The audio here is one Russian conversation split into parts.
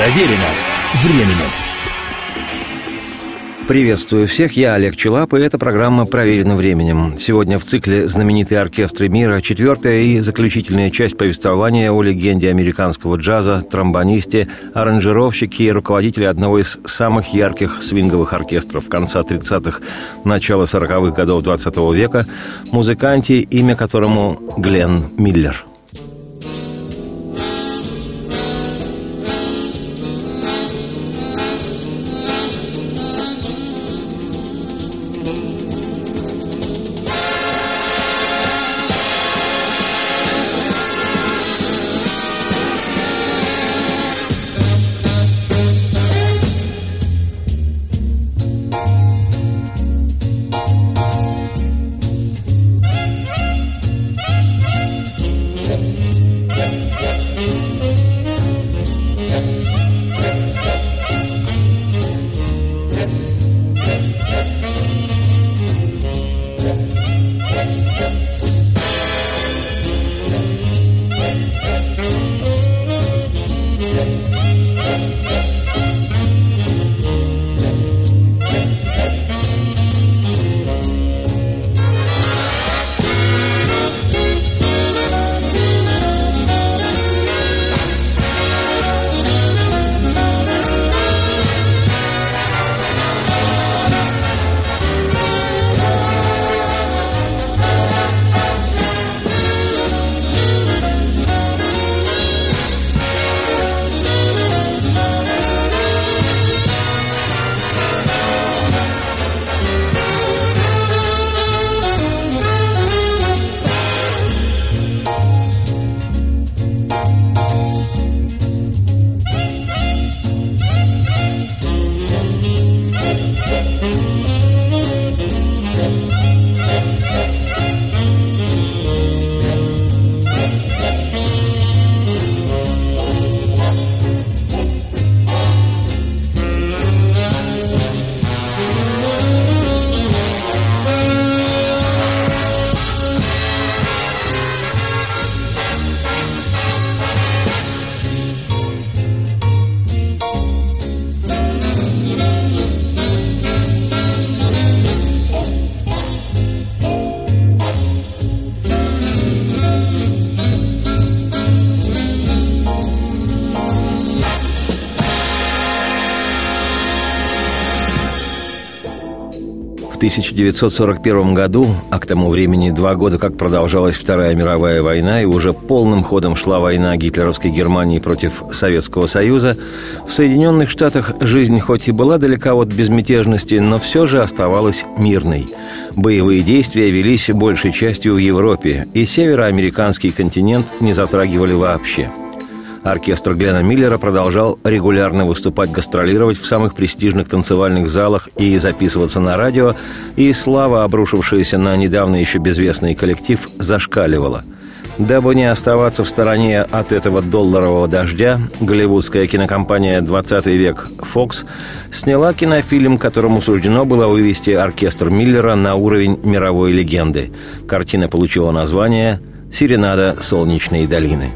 Проверено временем. Приветствую всех, я Олег Челап, и эта программа «Проверена временем». Сегодня в цикле «Знаменитые оркестры мира» четвертая и заключительная часть повествования о легенде американского джаза, тромбонисте, аранжировщике и руководителе одного из самых ярких свинговых оркестров конца 30-х, начала 40-х годов 20 века, музыканте, имя которому Глен Миллер – 1941 году, а к тому времени два года как продолжалась Вторая мировая война и уже полным ходом шла война гитлеровской Германии против Советского Союза, в Соединенных Штатах жизнь хоть и была далека от безмятежности, но все же оставалась мирной. Боевые действия велись большей частью в Европе, и североамериканский континент не затрагивали вообще – Оркестр Глена Миллера продолжал регулярно выступать, гастролировать в самых престижных танцевальных залах и записываться на радио, и слава, обрушившаяся на недавно еще безвестный коллектив, зашкаливала. Дабы не оставаться в стороне от этого долларового дождя, голливудская кинокомпания «20 век» Fox сняла кинофильм, которому суждено было вывести оркестр Миллера на уровень мировой легенды. Картина получила название «Серенада солнечной долины».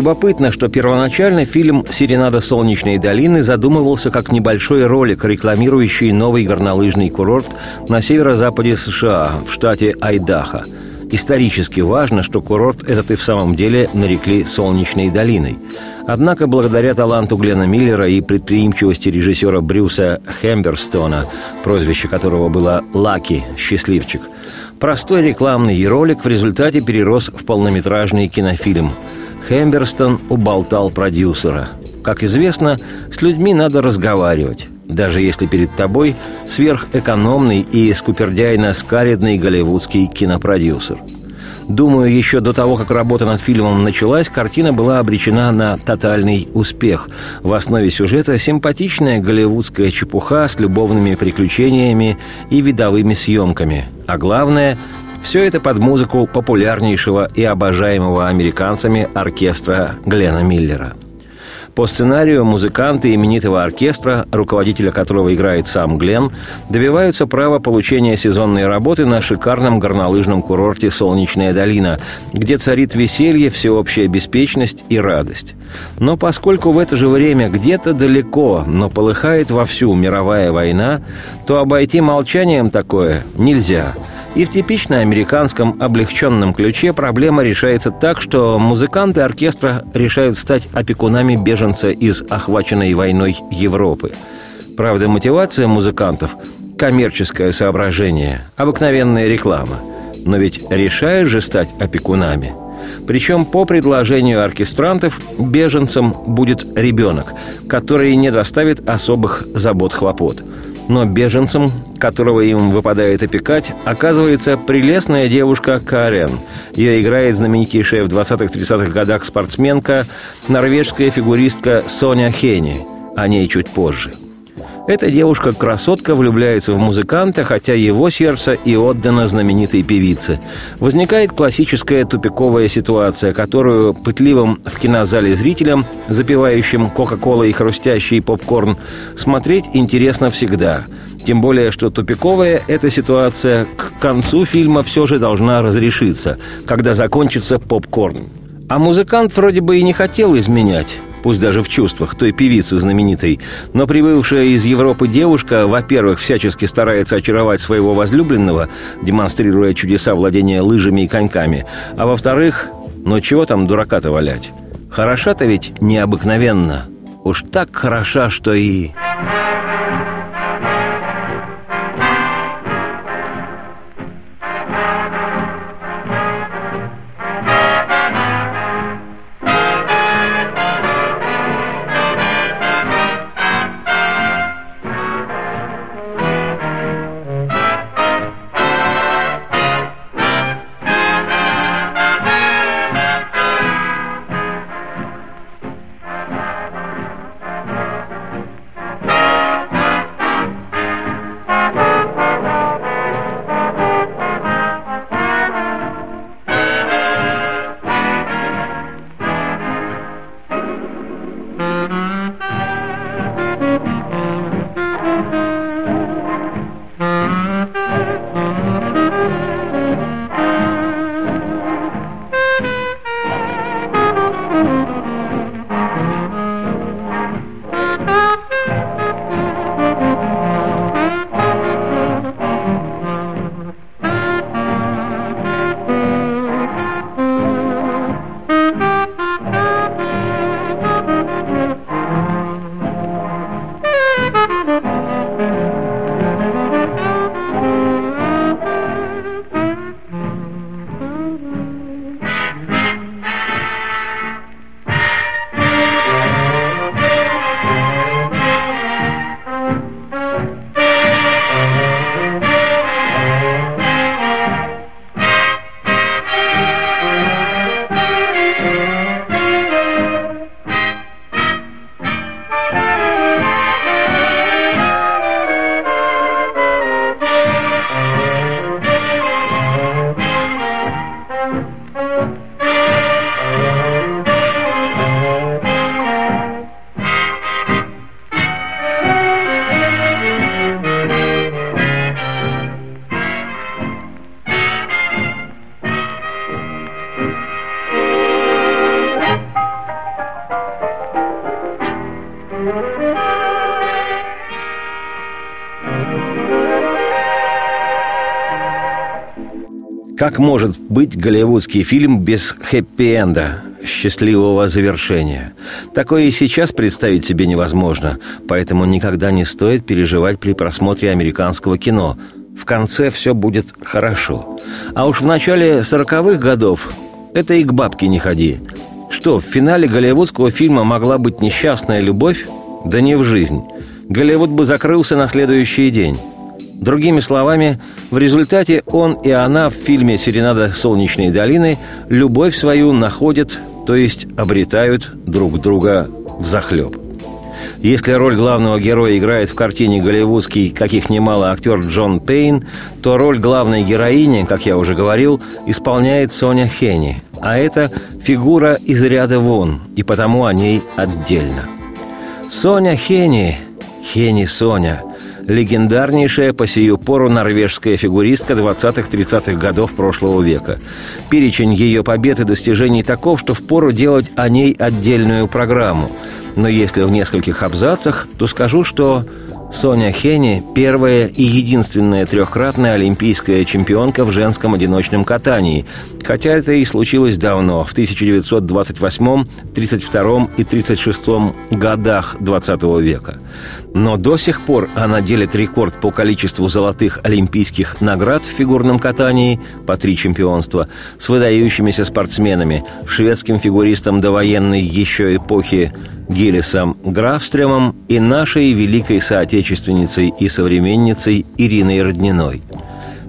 Любопытно, что первоначально фильм «Серенада солнечной долины» задумывался как небольшой ролик, рекламирующий новый горнолыжный курорт на северо-западе США, в штате Айдахо. Исторически важно, что курорт этот и в самом деле нарекли «Солнечной долиной». Однако, благодаря таланту Глена Миллера и предприимчивости режиссера Брюса Хемберстона, прозвище которого было «Лаки» – «Счастливчик», простой рекламный ролик в результате перерос в полнометражный кинофильм – Хемберстон уболтал продюсера. Как известно, с людьми надо разговаривать. даже если перед тобой сверхэкономный и скупердяйно-скаридный голливудский кинопродюсер – Думаю, еще до того, как работа над фильмом началась, картина была обречена на тотальный успех. В основе сюжета симпатичная голливудская чепуха с любовными приключениями и видовыми съемками. А главное – все это под музыку популярнейшего и обожаемого американцами оркестра Глена Миллера – по сценарию музыканты именитого оркестра, руководителя которого играет сам Глен, добиваются права получения сезонной работы на шикарном горнолыжном курорте «Солнечная долина», где царит веселье, всеобщая беспечность и радость. Но поскольку в это же время где-то далеко, но полыхает вовсю мировая война, то обойти молчанием такое нельзя – и в типично американском облегченном ключе проблема решается так, что музыканты оркестра решают стать опекунами беженца из охваченной войной Европы. Правда, мотивация музыкантов – коммерческое соображение, обыкновенная реклама. Но ведь решают же стать опекунами – причем по предложению оркестрантов беженцам будет ребенок, который не доставит особых забот-хлопот – но беженцем, которого им выпадает опекать, оказывается прелестная девушка Карен. Ее играет знаменитейшая в 20-30-х годах спортсменка, норвежская фигуристка Соня Хени. О ней чуть позже – эта девушка-красотка влюбляется в музыканта, хотя его сердце и отдано знаменитой певице. Возникает классическая тупиковая ситуация, которую пытливым в кинозале зрителям, запивающим Кока-Кола и хрустящий попкорн, смотреть интересно всегда. Тем более, что тупиковая эта ситуация к концу фильма все же должна разрешиться, когда закончится попкорн. А музыкант вроде бы и не хотел изменять пусть даже в чувствах, той певицы знаменитой. Но прибывшая из Европы девушка, во-первых, всячески старается очаровать своего возлюбленного, демонстрируя чудеса владения лыжами и коньками, а во-вторых, ну чего там дурака-то валять? Хороша-то ведь необыкновенно. Уж так хороша, что и... Как может быть голливудский фильм без хэппи-энда, счастливого завершения? Такое и сейчас представить себе невозможно, поэтому никогда не стоит переживать при просмотре американского кино. В конце все будет хорошо. А уж в начале сороковых годов это и к бабке не ходи. Что, в финале голливудского фильма могла быть несчастная любовь? Да не в жизнь. Голливуд бы закрылся на следующий день. Другими словами, в результате он и она в фильме «Серенада солнечной долины» любовь свою находят, то есть обретают друг друга в захлеб. Если роль главного героя играет в картине голливудский, каких немало актер Джон Пейн, то роль главной героини, как я уже говорил, исполняет Соня Хенни. А это фигура из ряда вон, и потому о ней отдельно. Соня Хенни, Хенни Соня – легендарнейшая по сию пору норвежская фигуристка 20-30-х годов прошлого века. Перечень ее побед и достижений таков, что впору делать о ней отдельную программу. Но если в нескольких абзацах, то скажу, что Соня Хенни – первая и единственная трехкратная олимпийская чемпионка в женском одиночном катании, хотя это и случилось давно, в 1928, 32 и 36 годах 20 века. Но до сих пор она делит рекорд по количеству золотых олимпийских наград в фигурном катании по три чемпионства с выдающимися спортсменами, шведским фигуристом довоенной еще эпохи Гелисом Графстремом и нашей великой соотечественницей и современницей Ириной Родниной –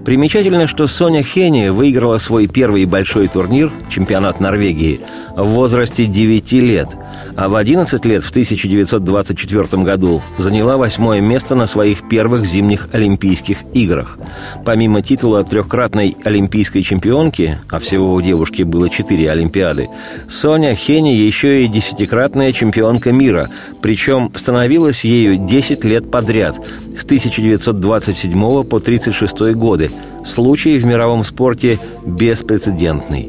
Примечательно, что Соня Хенни выиграла свой первый большой турнир, чемпионат Норвегии, в возрасте 9 лет, а в 11 лет в 1924 году заняла восьмое место на своих первых зимних Олимпийских играх. Помимо титула трехкратной олимпийской чемпионки, а всего у девушки было четыре Олимпиады, Соня Хенни еще и десятикратная чемпионка мира, причем становилась ею 10 лет подряд, с 1927 по 1936 годы, случай в мировом спорте беспрецедентный.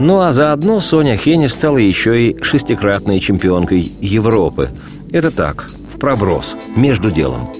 Ну а заодно Соня Хеня стала еще и шестикратной чемпионкой Европы. Это так, в проброс, между делом.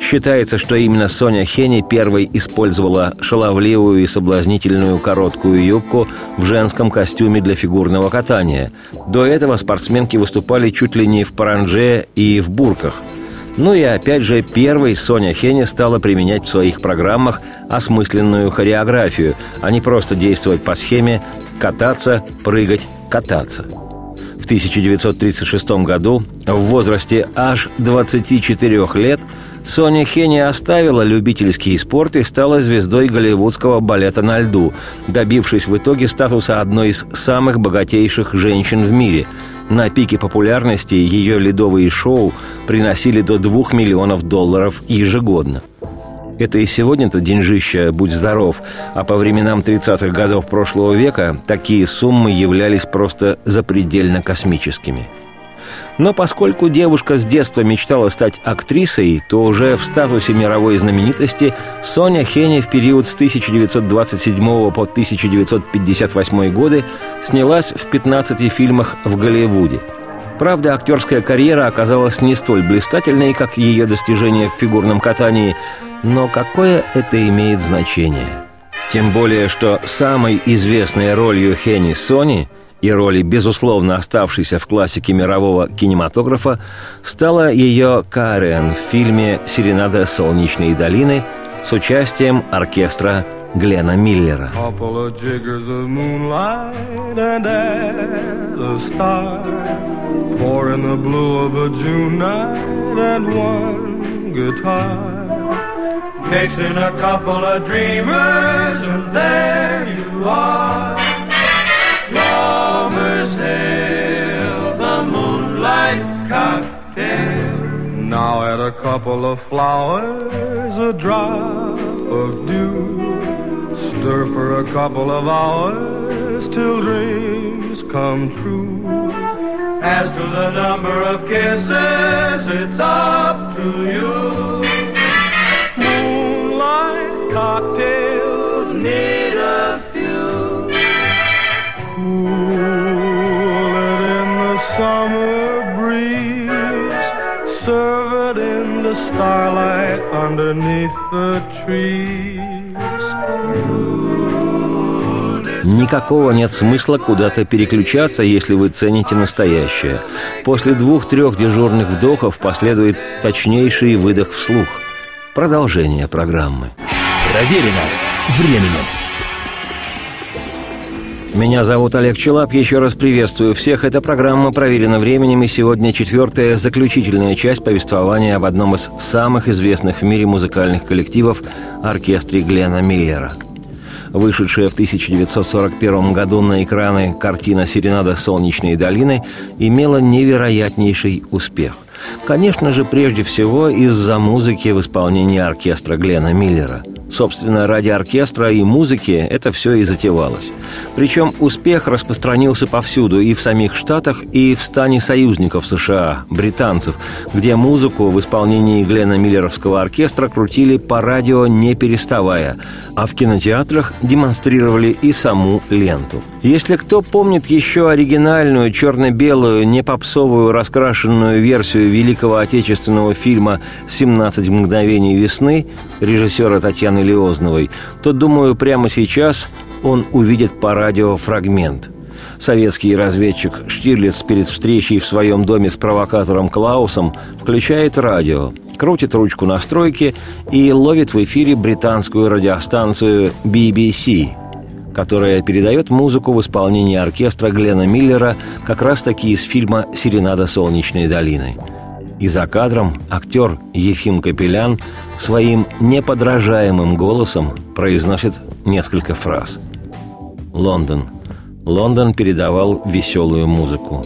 Считается, что именно Соня Хенни первой использовала шаловливую и соблазнительную короткую юбку в женском костюме для фигурного катания. До этого спортсменки выступали чуть ли не в паранже и в бурках – ну и опять же, первой Соня Хенни стала применять в своих программах осмысленную хореографию, а не просто действовать по схеме «кататься, прыгать, кататься». В 1936 году, в возрасте аж 24 лет, Соня Хенни оставила любительский спорт и стала звездой голливудского балета на льду, добившись в итоге статуса одной из самых богатейших женщин в мире – на пике популярности ее ледовые шоу приносили до 2 миллионов долларов ежегодно. Это и сегодня-то деньжища, будь здоров, а по временам 30-х годов прошлого века такие суммы являлись просто запредельно космическими – но поскольку девушка с детства мечтала стать актрисой, то уже в статусе мировой знаменитости Соня Хенни в период с 1927 по 1958 годы снялась в 15 фильмах в Голливуде. Правда, актерская карьера оказалась не столь блистательной, как ее достижения в фигурном катании, но какое это имеет значение? Тем более, что самой известной ролью Хенни Сони – и роли, безусловно оставшейся в классике мирового кинематографа, стала ее Карен в фильме «Серенада солнечной долины» с участием оркестра Глена Миллера. Mixing a couple of dreamers, and there you are. Lovers hail the moonlight cocktail. Now add a couple of flowers, a drop of dew. Stir for a couple of hours till dreams come true. As to the number of kisses, it's up to you. Moonlight cocktails need starlight underneath the trees. Никакого нет смысла куда-то переключаться, если вы цените настоящее. После двух-трех дежурных вдохов последует точнейший выдох вслух. Продолжение программы. Проверено временем. Меня зовут Олег Челап. Еще раз приветствую всех. Эта программа проверена временем, и сегодня четвертая, заключительная часть повествования об одном из самых известных в мире музыкальных коллективов – оркестре Глена Миллера. Вышедшая в 1941 году на экраны картина «Серенада солнечной долины» имела невероятнейший успех. Конечно же, прежде всего из-за музыки в исполнении оркестра Глена Миллера – Собственно, ради оркестра и музыки это все и затевалось. Причем успех распространился повсюду, и в самих Штатах, и в стане союзников США, британцев, где музыку в исполнении Глена Миллеровского оркестра крутили по радио не переставая, а в кинотеатрах демонстрировали и саму ленту. Если кто помнит еще оригинальную черно-белую, не попсовую раскрашенную версию великого отечественного фильма «17 мгновений весны» режиссера Татьяны Леозновой, то, думаю, прямо сейчас он увидит по радио фрагмент. Советский разведчик Штирлиц перед встречей в своем доме с провокатором Клаусом включает радио, крутит ручку настройки и ловит в эфире британскую радиостанцию BBC – которая передает музыку в исполнении оркестра Глена Миллера как раз-таки из фильма «Серенада солнечной долины». И за кадром актер Ефим Капелян своим неподражаемым голосом произносит несколько фраз. «Лондон. Лондон передавал веселую музыку.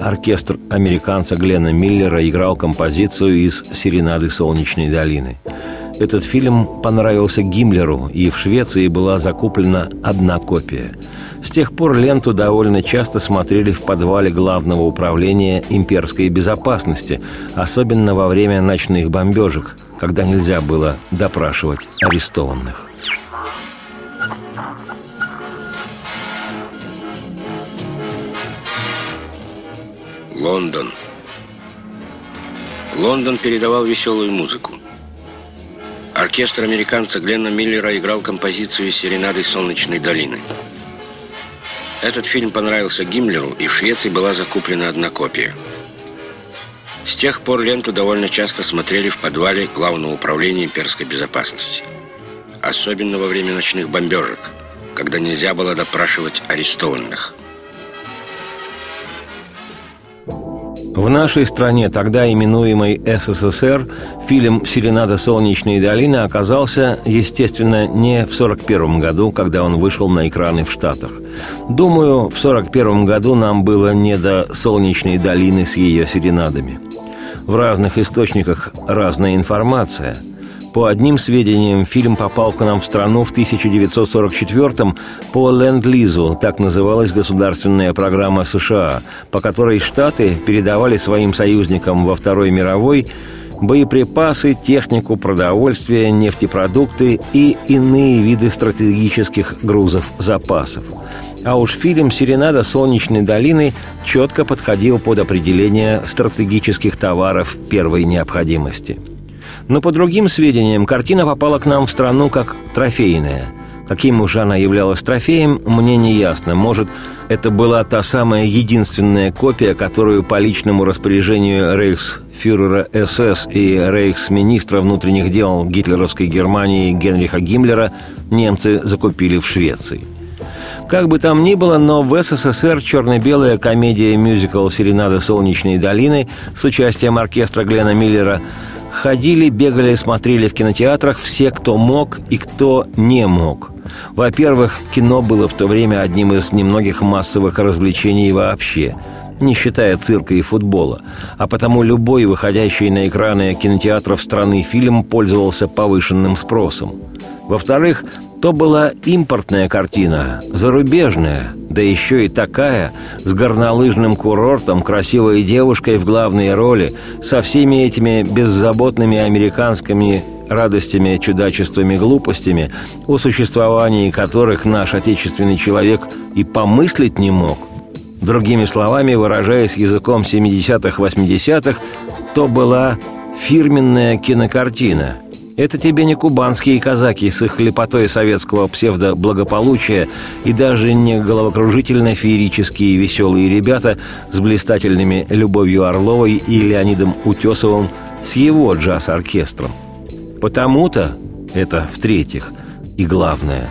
Оркестр американца Глена Миллера играл композицию из «Серенады солнечной долины». Этот фильм понравился Гиммлеру, и в Швеции была закуплена одна копия. С тех пор ленту довольно часто смотрели в подвале Главного управления имперской безопасности, особенно во время ночных бомбежек, когда нельзя было допрашивать арестованных. Лондон. Лондон передавал веселую музыку. Оркестр американца Гленна Миллера играл композицию «Серенады солнечной долины». Этот фильм понравился Гиммлеру, и в Швеции была закуплена одна копия. С тех пор ленту довольно часто смотрели в подвале Главного управления имперской безопасности. Особенно во время ночных бомбежек, когда нельзя было допрашивать арестованных – В нашей стране, тогда именуемой СССР, фильм «Серенада солнечной долины» оказался, естественно, не в 1941 году, когда он вышел на экраны в Штатах. Думаю, в 1941 году нам было не до «Солнечной долины» с ее серенадами. В разных источниках разная информация – по одним сведениям, фильм попал к нам в страну в 1944-м по Ленд-Лизу, так называлась государственная программа США, по которой Штаты передавали своим союзникам во Второй мировой боеприпасы, технику, продовольствие, нефтепродукты и иные виды стратегических грузов запасов. А уж фильм «Серенада солнечной долины» четко подходил под определение стратегических товаров первой необходимости – но по другим сведениям, картина попала к нам в страну как трофейная. Каким уж она являлась трофеем, мне не ясно. Может, это была та самая единственная копия, которую по личному распоряжению рейхсфюрера СС и рейхсминистра внутренних дел гитлеровской Германии Генриха Гиммлера немцы закупили в Швеции. Как бы там ни было, но в СССР черно-белая комедия-мюзикл «Серенада солнечной долины» с участием оркестра Глена Миллера – Ходили, бегали, смотрели в кинотеатрах все, кто мог и кто не мог. Во-первых, кино было в то время одним из немногих массовых развлечений вообще, не считая цирка и футбола, а потому любой выходящий на экраны кинотеатров страны фильм пользовался повышенным спросом. Во-вторых, то была импортная картина, зарубежная, да еще и такая, с горнолыжным курортом, красивой девушкой в главной роли, со всеми этими беззаботными американскими радостями, чудачествами, глупостями, о существовании которых наш отечественный человек и помыслить не мог. Другими словами, выражаясь языком 70-х, 80-х, то была фирменная кинокартина – это тебе не кубанские казаки с их лепотой советского псевдоблагополучия и даже не головокружительно-феерические веселые ребята с блистательными Любовью Орловой и Леонидом Утесовым с его джаз-оркестром. Потому-то это, в-третьих, и главное,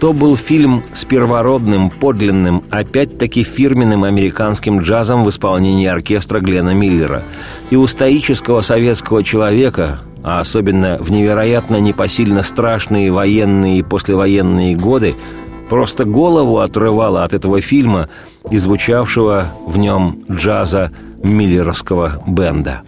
То был фильм с первородным, подлинным, опять-таки фирменным американским джазом в исполнении оркестра Глена Миллера. И у стоического советского человека, а особенно в невероятно непосильно страшные военные и послевоенные годы, просто голову отрывало от этого фильма и звучавшего в нем джаза миллеровского бенда.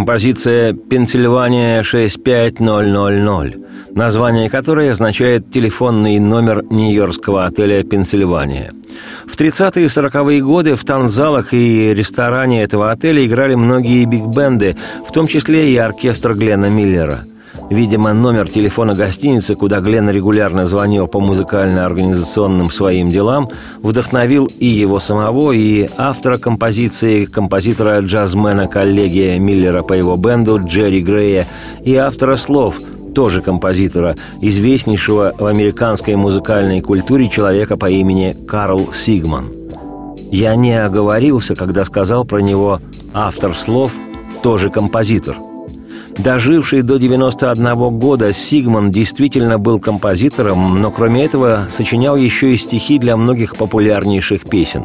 Композиция «Пенсильвания 65000», название которой означает телефонный номер нью-йоркского отеля «Пенсильвания». В 30-е и 40-е годы в танцзалах и ресторане этого отеля играли многие биг-бенды, в том числе и оркестр Глена Миллера – Видимо, номер телефона гостиницы, куда Глен регулярно звонил по музыкально-организационным своим делам, вдохновил и его самого, и автора композиции, композитора джазмена коллеги Миллера по его бенду Джерри Грея, и автора слов, тоже композитора, известнейшего в американской музыкальной культуре человека по имени Карл Сигман. Я не оговорился, когда сказал про него автор слов, тоже композитор – Доживший до 91 года, Сигман действительно был композитором, но кроме этого сочинял еще и стихи для многих популярнейших песен.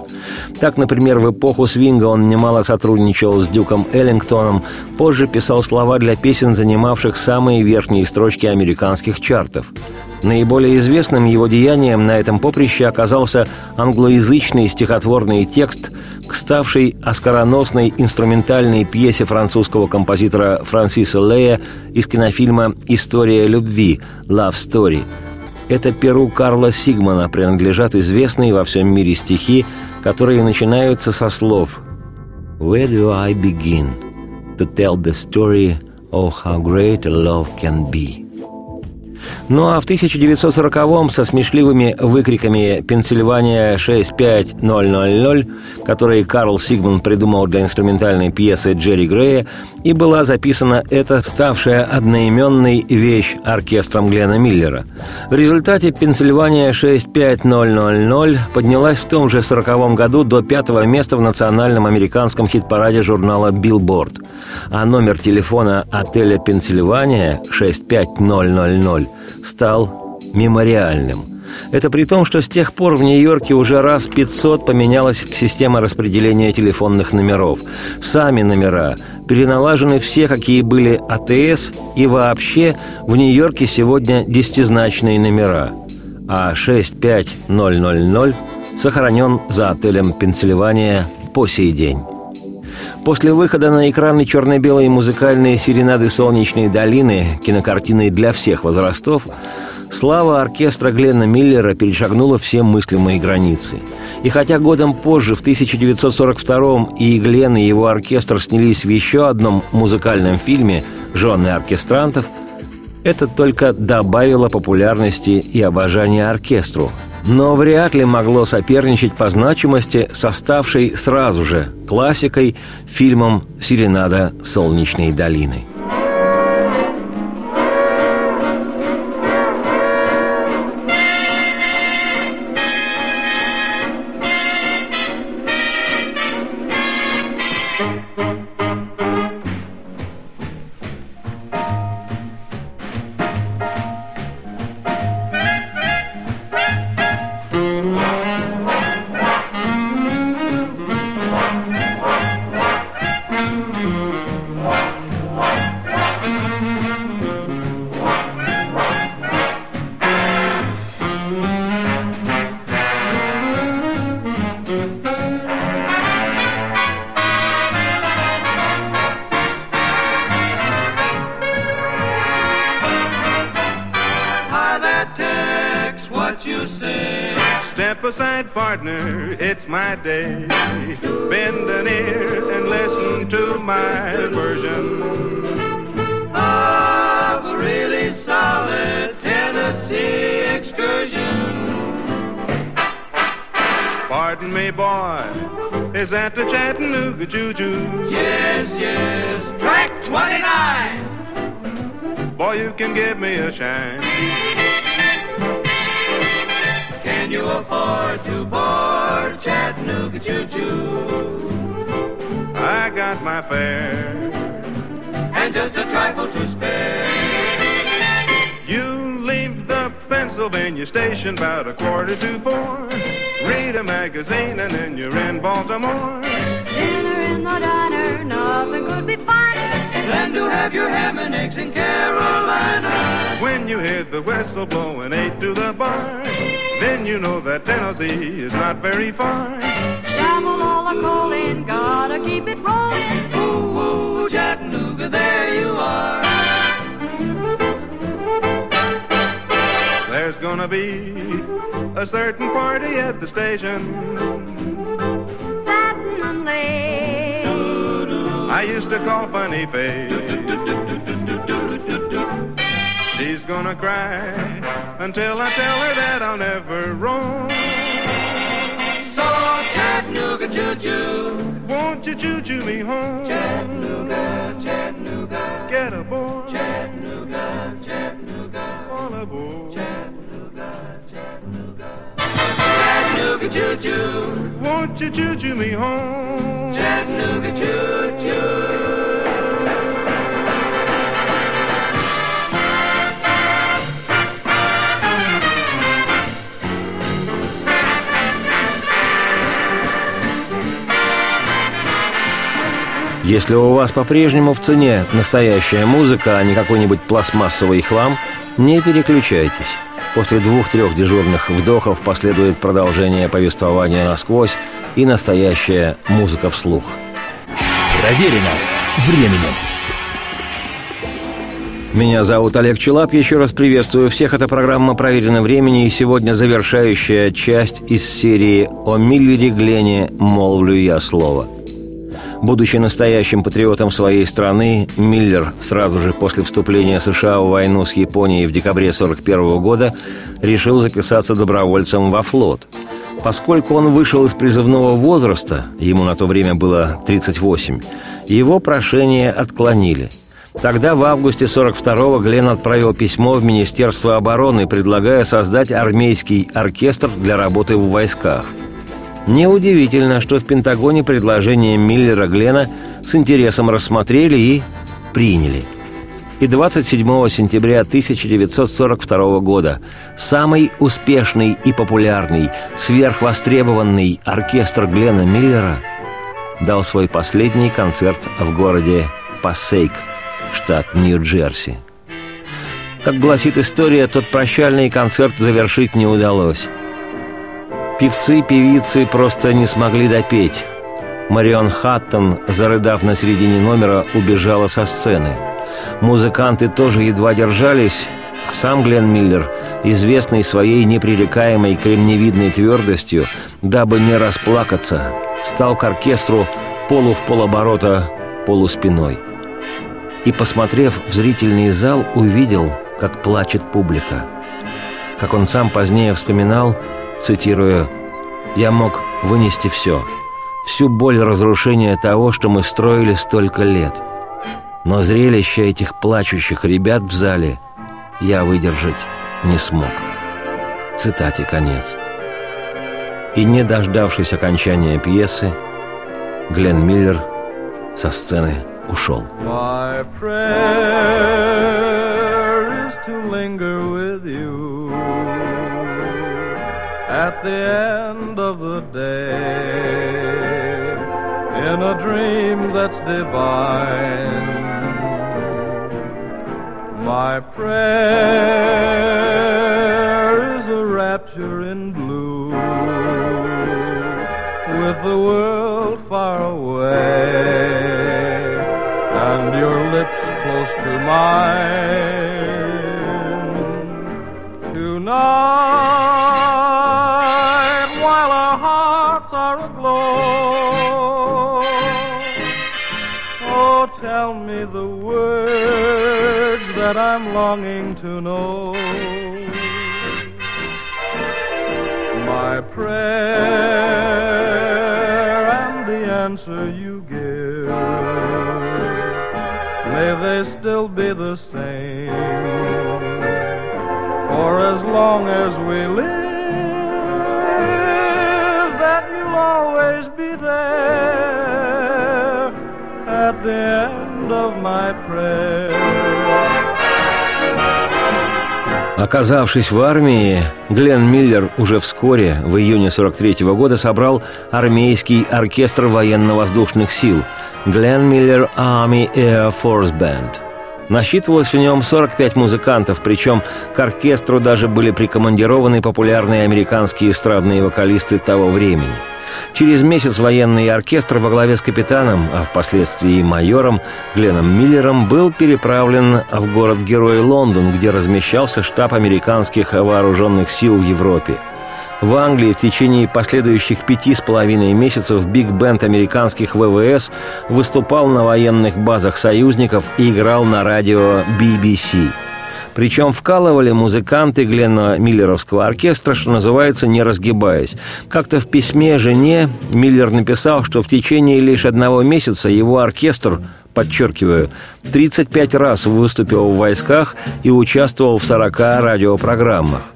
Так, например, в эпоху свинга он немало сотрудничал с Дюком Эллингтоном, позже писал слова для песен, занимавших самые верхние строчки американских чартов. Наиболее известным его деянием на этом поприще оказался англоязычный стихотворный текст к ставшей оскароносной инструментальной пьесе французского композитора Франсиса Лея из кинофильма «История любви» «Love Story». Это перу Карла Сигмана принадлежат известные во всем мире стихи, которые начинаются со слов «Where do I begin to tell the story of how great love can be?» Ну а в 1940-м со смешливыми выкриками «Пенсильвания 65000», которые Карл Сигман придумал для инструментальной пьесы Джерри Грея, и была записана эта ставшая одноименной вещь оркестром Глена Миллера. В результате «Пенсильвания 65000» поднялась в том же 40 году до пятого места в национальном американском хит-параде журнала «Билборд», а номер телефона отеля «Пенсильвания» 65000 стал мемориальным. Это при том, что с тех пор в Нью-Йорке уже раз 500 поменялась система распределения телефонных номеров. Сами номера переналажены все, какие были АТС, и вообще в Нью-Йорке сегодня десятизначные номера. А 65000 сохранен за отелем «Пенсильвания» по сей день. После выхода на экраны черно-белой музыкальные серенады «Солнечной долины», кинокартины для всех возрастов, слава оркестра Глена Миллера перешагнула все мыслимые границы. И хотя годом позже, в 1942-м, и Глен, и его оркестр снялись в еще одном музыкальном фильме «Жены оркестрантов», это только добавило популярности и обожания оркестру, но вряд ли могло соперничать по значимости с оставшей сразу же классикой фильмом «Серенада солнечной долины». Day. Bend an ear and listen to my version of a really solid Tennessee excursion. Pardon me, boy, is that the Chattanooga Juju? Yes, yes, track 29. Boy, you can give me a shine. Got my fare. And just a trifle to spare. You leave the Pennsylvania station about a quarter to four. Read a magazine and then you're in Baltimore. Dinner in the diner, nothing could be finer than to have your ham and eggs in Carolina. When you hear the whistle blowing eight to the bar, then you know that Tennessee is not very far. All the in, gotta keep it rolling. Ooh, ooh, Chattanooga, there you are. There's gonna be a certain party at the station. Satin and lace. I used to call Funny Face. She's gonna cry until I tell her that I'll never roam. Chattanooga choo-choo, won't you choo-choo me home? Chattanooga, Chattanooga, get aboard. Chattanooga, Chattanooga, all aboard. Chattanooga, Chattanooga. Chattanooga choo-choo, won't you choo-choo me home? Chattanooga choo-choo. Если у вас по-прежнему в цене настоящая музыка, а не какой-нибудь пластмассовый хлам, не переключайтесь. После двух-трех дежурных вдохов последует продолжение повествования насквозь и настоящая музыка вслух. Проверено временем. Меня зовут Олег Челап. Еще раз приветствую всех. Это программа «Проверено времени» и сегодня завершающая часть из серии «О Миллере Глене молвлю я слово». Будучи настоящим патриотом своей страны, Миллер сразу же после вступления США в войну с Японией в декабре 1941 года решил записаться добровольцем во флот. Поскольку он вышел из призывного возраста, ему на то время было 38, его прошение отклонили – Тогда, в августе 42-го, Глен отправил письмо в Министерство обороны, предлагая создать армейский оркестр для работы в войсках. Неудивительно, что в Пентагоне предложение Миллера Глена с интересом рассмотрели и приняли. И 27 сентября 1942 года самый успешный и популярный, сверхвостребованный оркестр Глена Миллера дал свой последний концерт в городе Пассейк – штат Нью-Джерси. Как гласит история, тот прощальный концерт завершить не удалось. Певцы и певицы просто не смогли допеть. Марион Хаттон, зарыдав на середине номера, убежала со сцены. Музыканты тоже едва держались, сам Глен Миллер, известный своей непререкаемой кремневидной твердостью, дабы не расплакаться, стал к оркестру полу в полоборота, полуспиной и, посмотрев в зрительный зал, увидел, как плачет публика. Как он сам позднее вспоминал, цитируя, «Я мог вынести все, всю боль разрушения того, что мы строили столько лет. Но зрелище этих плачущих ребят в зале я выдержать не смог». Цитате конец. И не дождавшись окончания пьесы, Глен Миллер со сцены ушел. My prayer is to linger with you at the end of the day in a dream that's divine. My prayer is a rapture in blue with the world far away and your lips close to mine tell me the words that I'm longing to know. My prayer and the answer you give, may they still be the same. For as long as we live, that you'll always be there at the end Оказавшись в армии, Глен Миллер уже вскоре, в июне 43 -го года, собрал армейский оркестр военно-воздушных сил Глен Миллер Army Air Force Band. Насчитывалось в нем 45 музыкантов, причем к оркестру даже были прикомандированы популярные американские эстрадные вокалисты того времени – Через месяц военный оркестр во главе с капитаном, а впоследствии и майором Гленном Миллером был переправлен в город-герой Лондон, где размещался штаб американских вооруженных сил в Европе. В Англии в течение последующих пяти с половиной месяцев биг-бенд американских ВВС выступал на военных базах союзников и играл на радио BBC – причем вкалывали музыканты Глена Миллеровского оркестра, что называется, не разгибаясь. Как-то в письме жене Миллер написал, что в течение лишь одного месяца его оркестр подчеркиваю, 35 раз выступил в войсках и участвовал в 40 радиопрограммах.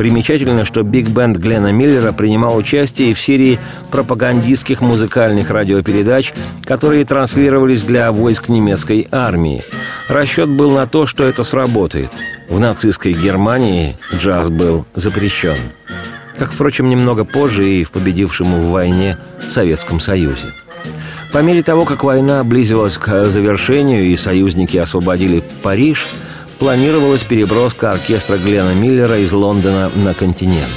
Примечательно, что биг-бенд Глена Миллера принимал участие и в серии пропагандистских музыкальных радиопередач, которые транслировались для войск немецкой армии. Расчет был на то, что это сработает. В нацистской Германии джаз был запрещен. Как, впрочем, немного позже и в победившем в войне Советском Союзе. По мере того, как война близилась к завершению и союзники освободили Париж – планировалась переброска оркестра Глена Миллера из Лондона на континент.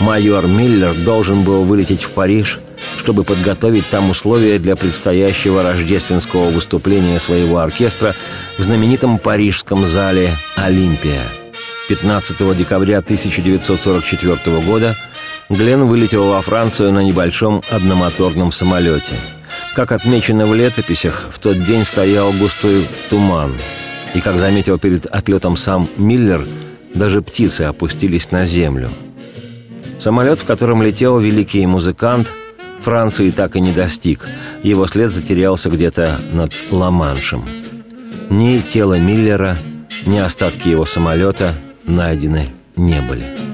Майор Миллер должен был вылететь в Париж чтобы подготовить там условия для предстоящего рождественского выступления своего оркестра в знаменитом парижском зале «Олимпия». 15 декабря 1944 года Глен вылетел во Францию на небольшом одномоторном самолете. Как отмечено в летописях, в тот день стоял густой туман. И, как заметил перед отлетом сам Миллер, даже птицы опустились на землю. Самолет, в котором летел великий музыкант, Франции так и не достиг. Его след затерялся где-то над Ла-Маншем. Ни тело Миллера, ни остатки его самолета найдены не были.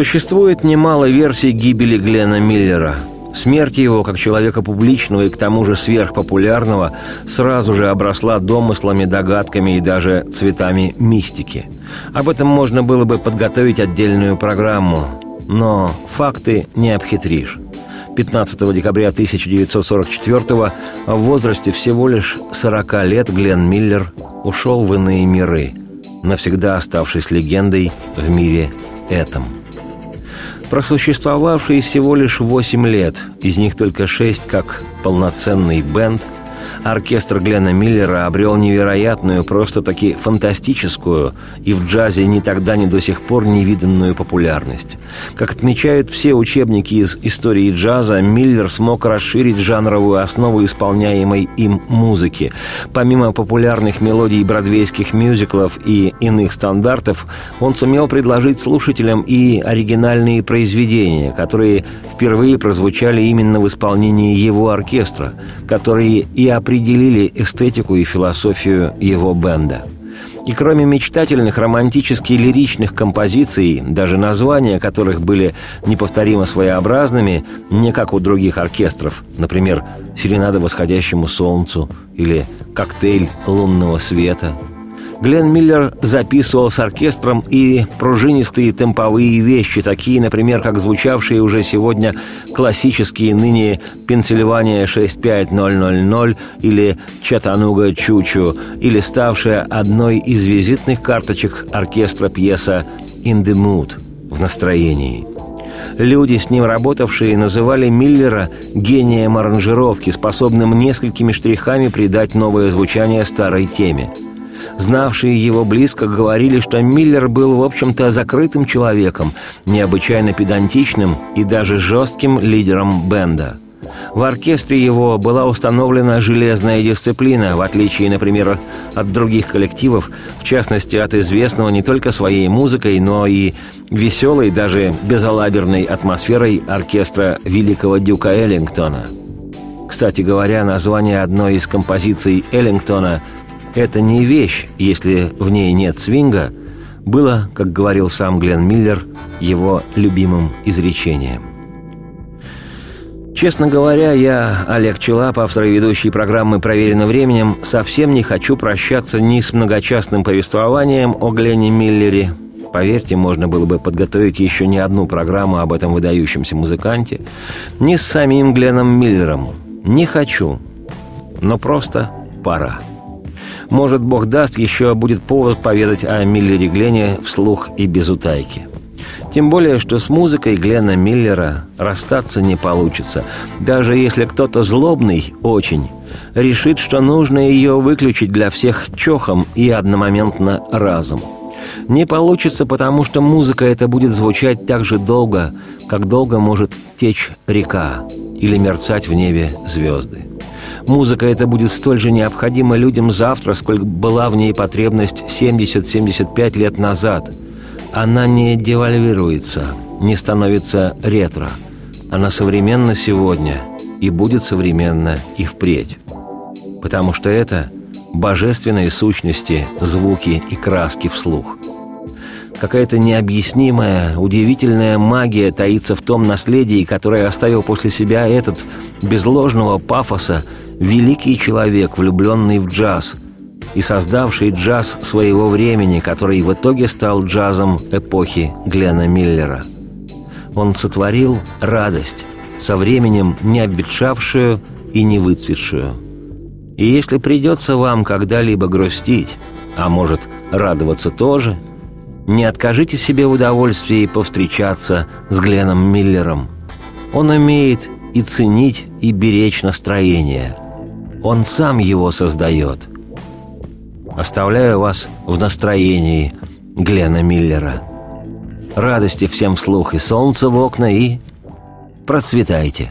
Существует немало версий гибели Глена Миллера. Смерть его, как человека публичного и к тому же сверхпопулярного, сразу же обросла домыслами, догадками и даже цветами мистики. Об этом можно было бы подготовить отдельную программу, но факты не обхитришь. 15 декабря 1944 в возрасте всего лишь 40 лет Глен Миллер ушел в иные миры, навсегда оставшись легендой в мире этом просуществовавший всего лишь 8 лет, из них только 6 как полноценный бенд – оркестр Глена Миллера обрел невероятную, просто-таки фантастическую и в джазе ни тогда, ни до сих пор невиданную популярность. Как отмечают все учебники из истории джаза, Миллер смог расширить жанровую основу исполняемой им музыки. Помимо популярных мелодий бродвейских мюзиклов и иных стандартов, он сумел предложить слушателям и оригинальные произведения, которые впервые прозвучали именно в исполнении его оркестра, которые и определили эстетику и философию его бенда. И кроме мечтательных, романтически лиричных композиций, даже названия которых были неповторимо своеобразными, не как у других оркестров, например, «Серенада восходящему солнцу» или «Коктейль лунного света», Глен Миллер записывал с оркестром и пружинистые темповые вещи, такие, например, как звучавшие уже сегодня классические ныне «Пенсильвания 65000» или «Чатануга Чучу», или ставшая одной из визитных карточек оркестра пьеса «In the Mood» в настроении. Люди, с ним работавшие, называли Миллера гением аранжировки, способным несколькими штрихами придать новое звучание старой теме – Знавшие его близко говорили, что Миллер был, в общем-то, закрытым человеком, необычайно педантичным и даже жестким лидером бенда. В оркестре его была установлена железная дисциплина, в отличие, например, от других коллективов, в частности, от известного не только своей музыкой, но и веселой, даже безалаберной атмосферой оркестра великого дюка Эллингтона. Кстати говоря, название одной из композиций Эллингтона – это не вещь, если в ней нет свинга, было, как говорил сам Глен Миллер, его любимым изречением. Честно говоря, я, Олег Челап, автор и ведущий программы «Проверено временем», совсем не хочу прощаться ни с многочастным повествованием о Глене Миллере. Поверьте, можно было бы подготовить еще не одну программу об этом выдающемся музыканте, ни с самим Гленом Миллером. Не хочу, но просто пора. Может, Бог даст, еще будет повод поведать о Миллере Глене вслух и без утайки. Тем более, что с музыкой Глена Миллера расстаться не получится, даже если кто-то злобный очень решит, что нужно ее выключить для всех чохом и одномоментно разом. Не получится, потому что музыка эта будет звучать так же долго, как долго может течь река или мерцать в небе звезды. Музыка эта будет столь же необходима людям завтра, сколько была в ней потребность 70-75 лет назад – она не девальвируется, не становится ретро. Она современна сегодня и будет современна и впредь. Потому что это божественные сущности, звуки и краски вслух. Какая-то необъяснимая, удивительная магия таится в том наследии, которое оставил после себя этот, без ложного пафоса, великий человек, влюбленный в джаз – и создавший джаз своего времени, который в итоге стал джазом эпохи Глена Миллера. Он сотворил радость, со временем не обветшавшую и не выцветшую. И если придется вам когда-либо грустить, а может радоваться тоже, не откажите себе в удовольствии повстречаться с Гленом Миллером. Он умеет и ценить, и беречь настроение. Он сам его создает – Оставляю вас в настроении Глена Миллера. Радости всем вслух и солнца в окна, и процветайте!»